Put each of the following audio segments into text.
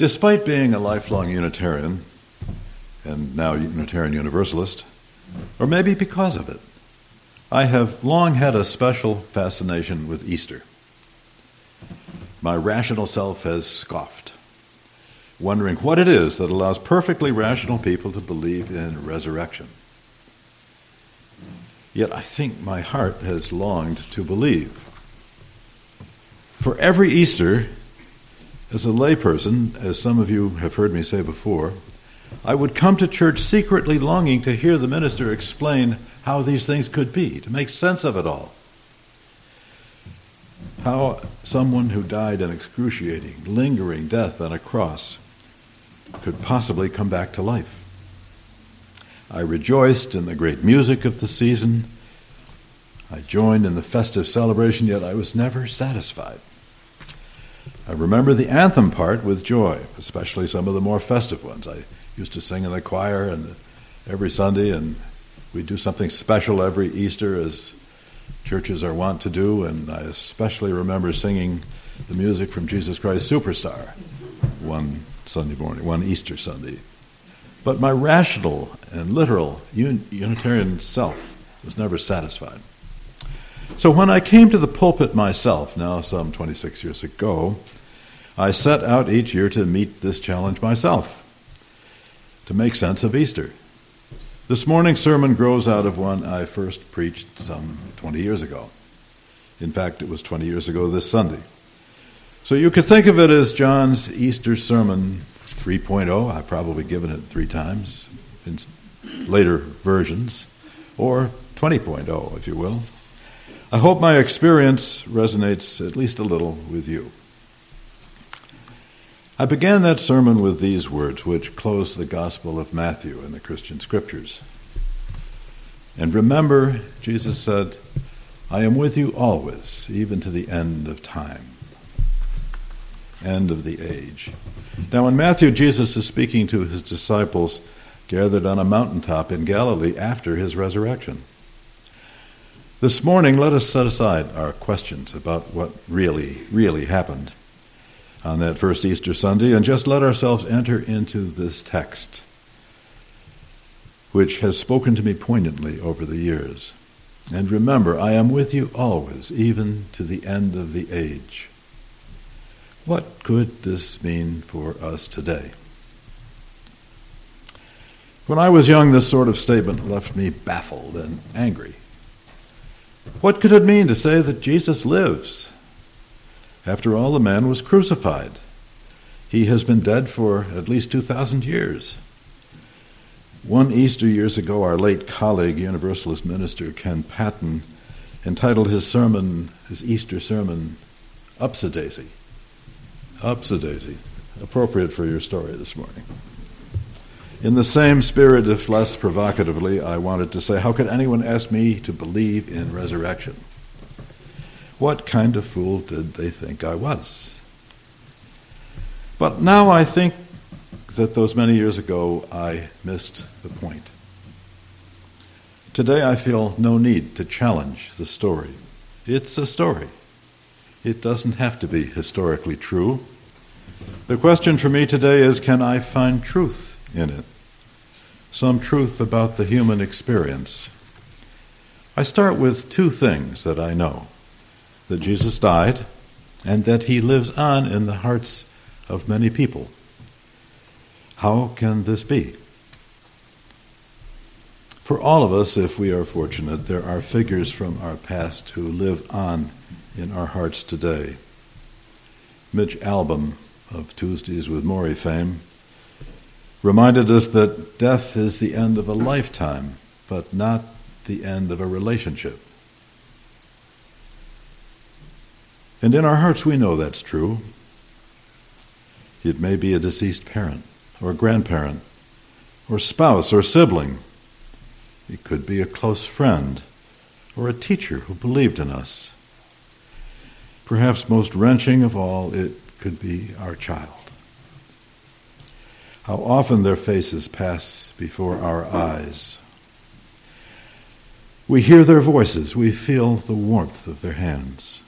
Despite being a lifelong Unitarian, and now Unitarian Universalist, or maybe because of it, I have long had a special fascination with Easter. My rational self has scoffed, wondering what it is that allows perfectly rational people to believe in resurrection. Yet I think my heart has longed to believe. For every Easter, as a layperson, as some of you have heard me say before, I would come to church secretly longing to hear the minister explain how these things could be, to make sense of it all. How someone who died an excruciating, lingering death on a cross could possibly come back to life. I rejoiced in the great music of the season. I joined in the festive celebration, yet I was never satisfied. I remember the anthem part with joy, especially some of the more festive ones. I used to sing in the choir and every Sunday, and we'd do something special every Easter, as churches are wont to do. And I especially remember singing the music from Jesus Christ Superstar one Sunday morning, one Easter Sunday. But my rational and literal Unitarian self was never satisfied. So when I came to the pulpit myself, now some 26 years ago, I set out each year to meet this challenge myself, to make sense of Easter. This morning's sermon grows out of one I first preached some 20 years ago. In fact, it was 20 years ago this Sunday. So you could think of it as John's Easter sermon 3.0. I've probably given it three times in later versions, or 20.0, if you will. I hope my experience resonates at least a little with you. I began that sermon with these words, which close the Gospel of Matthew in the Christian Scriptures. And remember, Jesus said, I am with you always, even to the end of time end of the age. Now, in Matthew, Jesus is speaking to his disciples gathered on a mountaintop in Galilee after his resurrection. This morning, let us set aside our questions about what really, really happened on that first Easter Sunday and just let ourselves enter into this text, which has spoken to me poignantly over the years. And remember, I am with you always, even to the end of the age. What could this mean for us today? When I was young, this sort of statement left me baffled and angry. What could it mean to say that Jesus lives? After all, the man was crucified. He has been dead for at least 2,000 years. One Easter years ago, our late colleague, Universalist minister Ken Patton, entitled his sermon, his Easter sermon, Upsidaisy. Upsidaisy, appropriate for your story this morning. In the same spirit, if less provocatively, I wanted to say, how could anyone ask me to believe in resurrection? What kind of fool did they think I was? But now I think that those many years ago I missed the point. Today I feel no need to challenge the story. It's a story. It doesn't have to be historically true. The question for me today is can I find truth in it? Some truth about the human experience. I start with two things that I know that Jesus died and that he lives on in the hearts of many people. How can this be? For all of us, if we are fortunate, there are figures from our past who live on in our hearts today. Mitch Albom of Tuesdays with Morrie fame reminded us that death is the end of a lifetime, but not the end of a relationship. And in our hearts, we know that's true. It may be a deceased parent, or a grandparent, or spouse, or sibling. It could be a close friend, or a teacher who believed in us. Perhaps most wrenching of all, it could be our child. How often their faces pass before our eyes. We hear their voices, we feel the warmth of their hands.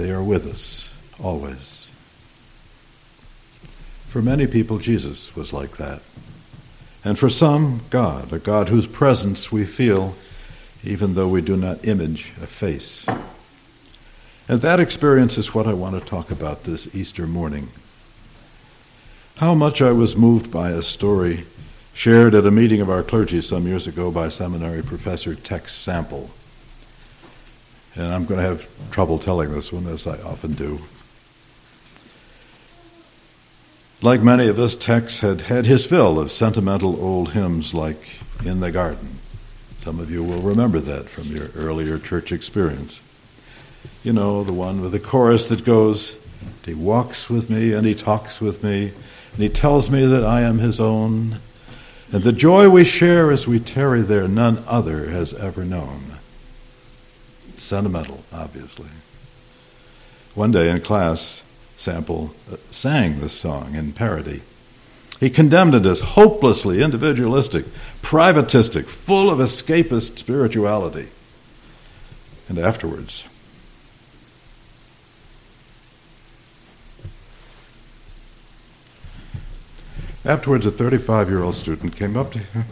They are with us always. For many people, Jesus was like that. And for some, God, a God whose presence we feel even though we do not image a face. And that experience is what I want to talk about this Easter morning. How much I was moved by a story shared at a meeting of our clergy some years ago by seminary professor Tex Sample. And I'm going to have trouble telling this one, as I often do. Like many of us, Tex had had his fill of sentimental old hymns like In the Garden. Some of you will remember that from your earlier church experience. You know, the one with the chorus that goes, He walks with me and he talks with me, and he tells me that I am his own. And the joy we share as we tarry there, none other has ever known. Sentimental, obviously. One day in class, Sample uh, sang this song in parody. He condemned it as hopelessly individualistic, privatistic, full of escapist spirituality. And afterwards, afterwards, a 35 year old student came up to him.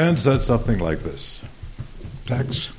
And said something like this Tex.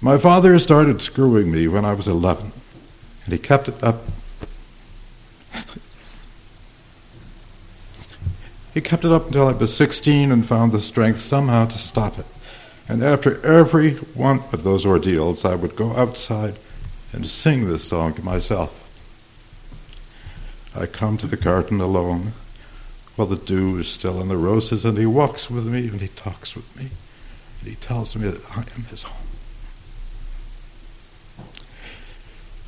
My father started screwing me when I was 11, and he kept it up. he kept it up until I was 16 and found the strength somehow to stop it. And after every one of those ordeals, I would go outside and sing this song to myself. I come to the garden alone while the dew is still on the roses, and he walks with me and he talks with me. And he tells me that I am his home.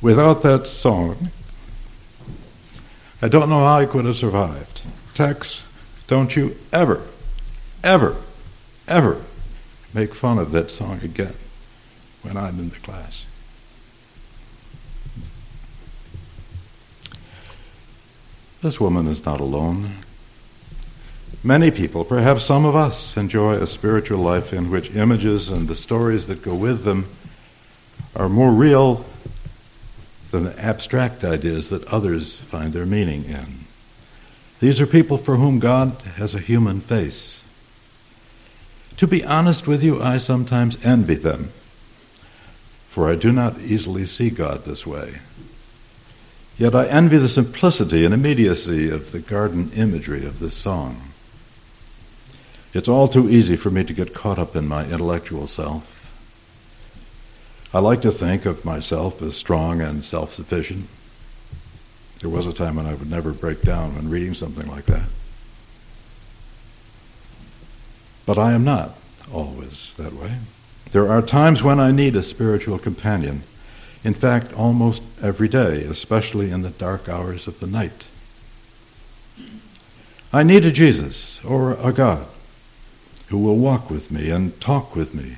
Without that song, I don't know how I could have survived. Tex, don't you ever, ever, ever make fun of that song again when I'm in the class. This woman is not alone. Many people, perhaps some of us, enjoy a spiritual life in which images and the stories that go with them are more real than the abstract ideas that others find their meaning in. These are people for whom God has a human face. To be honest with you, I sometimes envy them, for I do not easily see God this way. Yet I envy the simplicity and immediacy of the garden imagery of this song. It's all too easy for me to get caught up in my intellectual self. I like to think of myself as strong and self sufficient. There was a time when I would never break down when reading something like that. But I am not always that way. There are times when I need a spiritual companion. In fact, almost every day, especially in the dark hours of the night. I need a Jesus or a God who will walk with me and talk with me.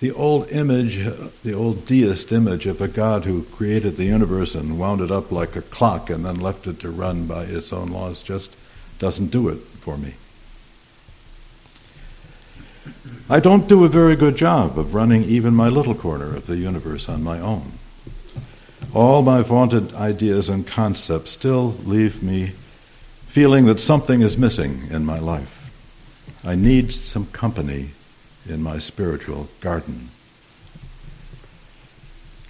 The old image, the old deist image of a God who created the universe and wound it up like a clock and then left it to run by its own laws, just doesn't do it for me. I don't do a very good job of running even my little corner of the universe on my own. All my vaunted ideas and concepts still leave me feeling that something is missing in my life. I need some company in my spiritual garden.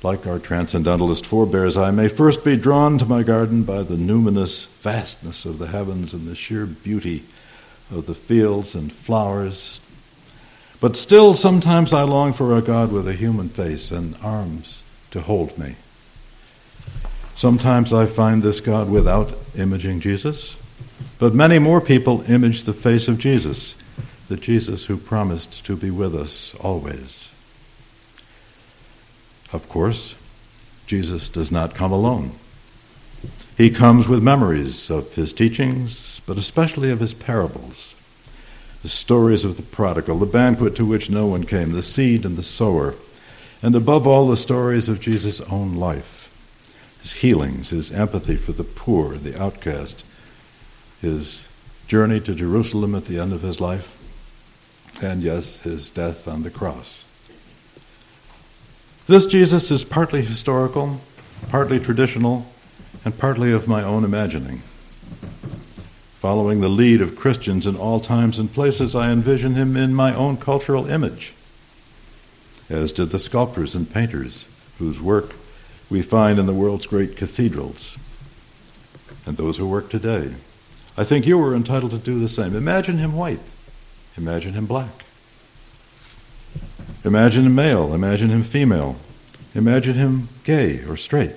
Like our transcendentalist forebears, I may first be drawn to my garden by the numinous vastness of the heavens and the sheer beauty of the fields and flowers. But still, sometimes I long for a God with a human face and arms to hold me. Sometimes I find this God without imaging Jesus, but many more people image the face of Jesus the Jesus who promised to be with us always. Of course, Jesus does not come alone. He comes with memories of his teachings, but especially of his parables. The stories of the prodigal, the banquet to which no one came, the seed and the sower, and above all, the stories of Jesus' own life his healings, his empathy for the poor, the outcast, his journey to Jerusalem at the end of his life, and yes, his death on the cross. This Jesus is partly historical, partly traditional, and partly of my own imagining. Following the lead of Christians in all times and places, I envision him in my own cultural image, as did the sculptors and painters whose work we find in the world's great cathedrals and those who work today. I think you are entitled to do the same. Imagine him white. Imagine him black. Imagine him male. Imagine him female. Imagine him gay or straight.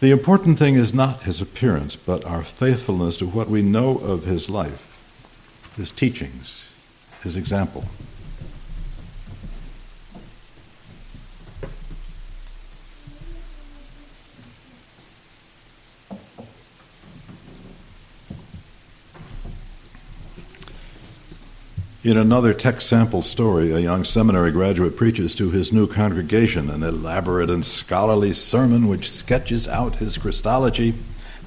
The important thing is not his appearance, but our faithfulness to what we know of his life, his teachings, his example. In another Tex Sample story, a young seminary graduate preaches to his new congregation an elaborate and scholarly sermon which sketches out his Christology,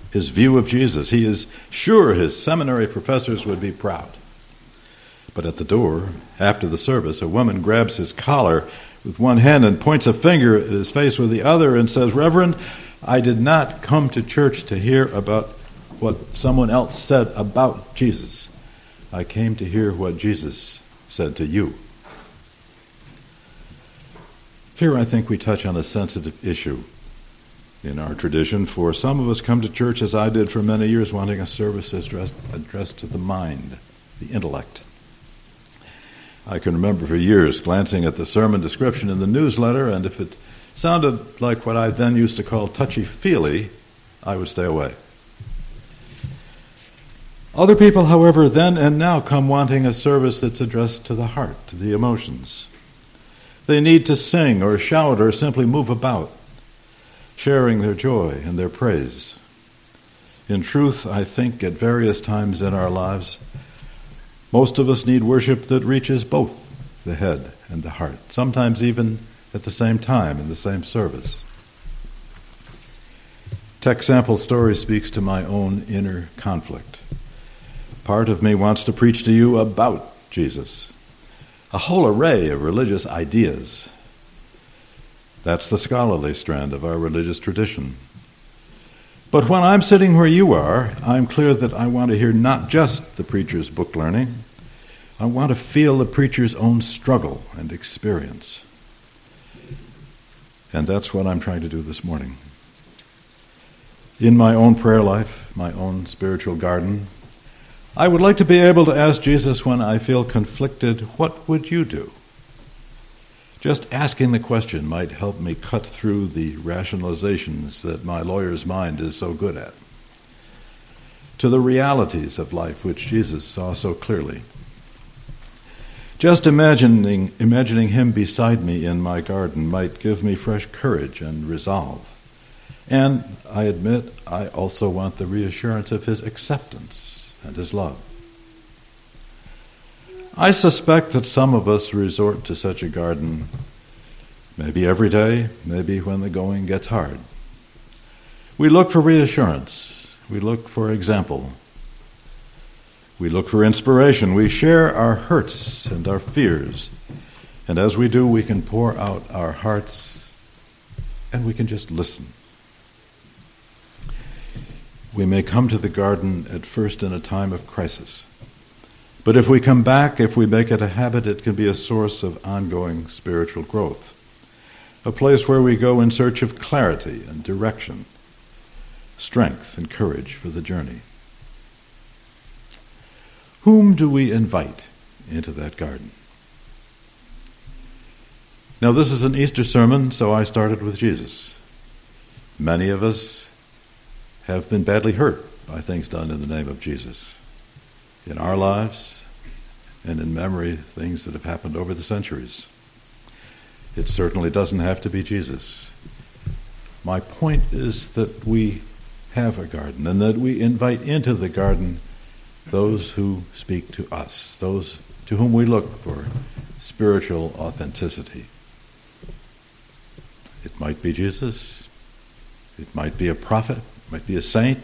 his view of Jesus. He is sure his seminary professors would be proud. But at the door, after the service, a woman grabs his collar with one hand and points a finger at his face with the other and says, Reverend, I did not come to church to hear about what someone else said about Jesus. I came to hear what Jesus said to you. Here, I think we touch on a sensitive issue in our tradition, for some of us come to church, as I did for many years, wanting a service addressed, addressed to the mind, the intellect. I can remember for years glancing at the sermon description in the newsletter, and if it sounded like what I then used to call touchy feely, I would stay away. Other people, however, then and now come wanting a service that's addressed to the heart, to the emotions. They need to sing or shout or simply move about, sharing their joy and their praise. In truth, I think at various times in our lives, most of us need worship that reaches both the head and the heart, sometimes even at the same time in the same service. Tex Sample story speaks to my own inner conflict. Part of me wants to preach to you about Jesus, a whole array of religious ideas. That's the scholarly strand of our religious tradition. But when I'm sitting where you are, I'm clear that I want to hear not just the preacher's book learning, I want to feel the preacher's own struggle and experience. And that's what I'm trying to do this morning. In my own prayer life, my own spiritual garden, I would like to be able to ask Jesus when I feel conflicted, What would you do? Just asking the question might help me cut through the rationalizations that my lawyer's mind is so good at to the realities of life which Jesus saw so clearly. Just imagining, imagining him beside me in my garden might give me fresh courage and resolve. And I admit I also want the reassurance of his acceptance and His love. I suspect that some of us resort to such a garden maybe every day, maybe when the going gets hard. We look for reassurance, we look for example, we look for inspiration, we share our hurts and our fears, and as we do, we can pour out our hearts and we can just listen. We may come to the garden at first in a time of crisis. But if we come back, if we make it a habit, it can be a source of ongoing spiritual growth. A place where we go in search of clarity and direction, strength and courage for the journey. Whom do we invite into that garden? Now, this is an Easter sermon, so I started with Jesus. Many of us have been badly hurt by things done in the name of Jesus in our lives and in memory things that have happened over the centuries. It certainly doesn't have to be Jesus. My point is that we have a garden and that we invite into the garden those who speak to us, those to whom we look for spiritual authenticity. It might be Jesus, it might be a prophet, might be a saint,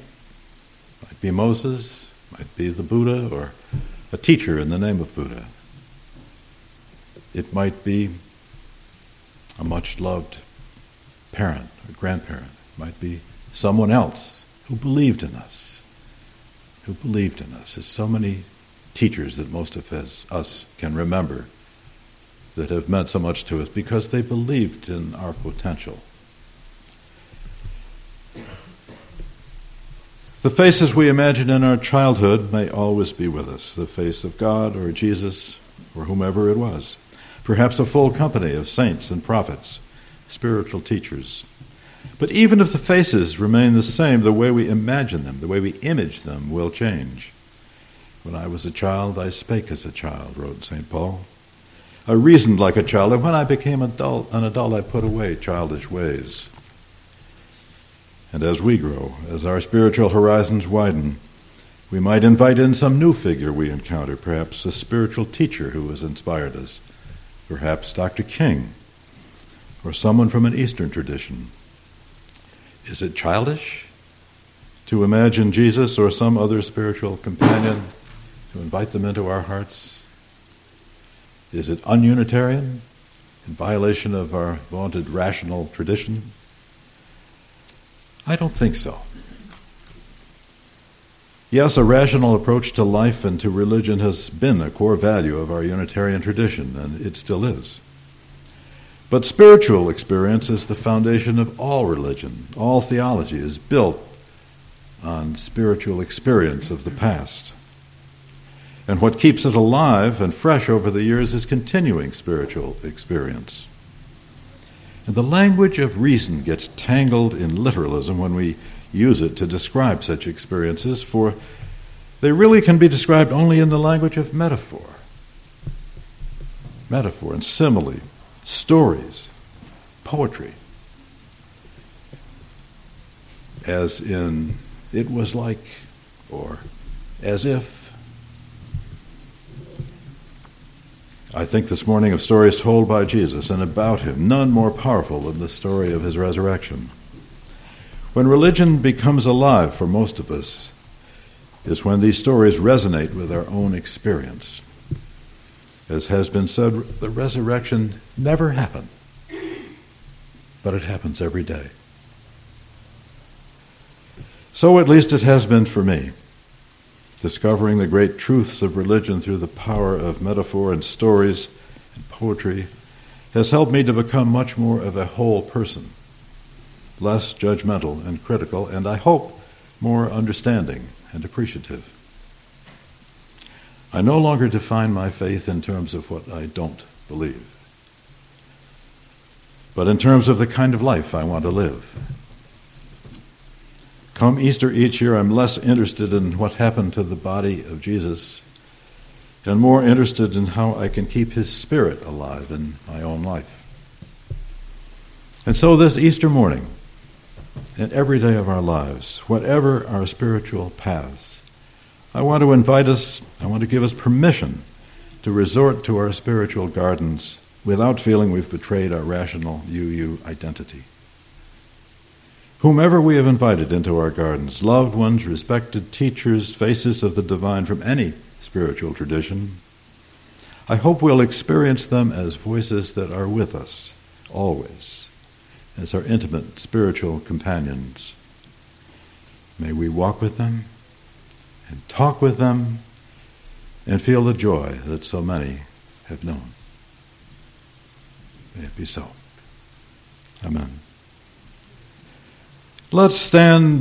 might be Moses, might be the Buddha, or a teacher in the name of Buddha. It might be a much loved parent or grandparent. It might be someone else who believed in us, who believed in us. There's so many teachers that most of us, us can remember that have meant so much to us because they believed in our potential. The faces we imagine in our childhood may always be with us the face of God or Jesus or whomever it was. Perhaps a full company of saints and prophets, spiritual teachers. But even if the faces remain the same, the way we imagine them, the way we image them, will change. When I was a child, I spake as a child, wrote St. Paul. I reasoned like a child, and when I became adult, an adult, I put away childish ways. And as we grow, as our spiritual horizons widen, we might invite in some new figure we encounter, perhaps a spiritual teacher who has inspired us, perhaps Dr. King, or someone from an Eastern tradition. Is it childish to imagine Jesus or some other spiritual companion, to invite them into our hearts? Is it ununitarian, in violation of our vaunted rational tradition? I don't think so. Yes, a rational approach to life and to religion has been a core value of our Unitarian tradition, and it still is. But spiritual experience is the foundation of all religion. All theology is built on spiritual experience of the past. And what keeps it alive and fresh over the years is continuing spiritual experience. And the language of reason gets tangled in literalism when we use it to describe such experiences, for they really can be described only in the language of metaphor. Metaphor and simile, stories, poetry. As in, it was like, or as if, I think this morning of stories told by Jesus and about him, none more powerful than the story of his resurrection. When religion becomes alive for most of us is when these stories resonate with our own experience. As has been said, the resurrection never happened, but it happens every day. So at least it has been for me discovering the great truths of religion through the power of metaphor and stories and poetry has helped me to become much more of a whole person, less judgmental and critical, and I hope more understanding and appreciative. I no longer define my faith in terms of what I don't believe, but in terms of the kind of life I want to live Come Easter each year, I'm less interested in what happened to the body of Jesus and more interested in how I can keep his spirit alive in my own life. And so, this Easter morning, and every day of our lives, whatever our spiritual paths, I want to invite us, I want to give us permission to resort to our spiritual gardens without feeling we've betrayed our rational UU identity whomever we have invited into our gardens, loved ones, respected teachers, faces of the divine from any spiritual tradition, I hope we'll experience them as voices that are with us always, as our intimate spiritual companions. May we walk with them and talk with them and feel the joy that so many have known. May it be so. Amen. Let's stand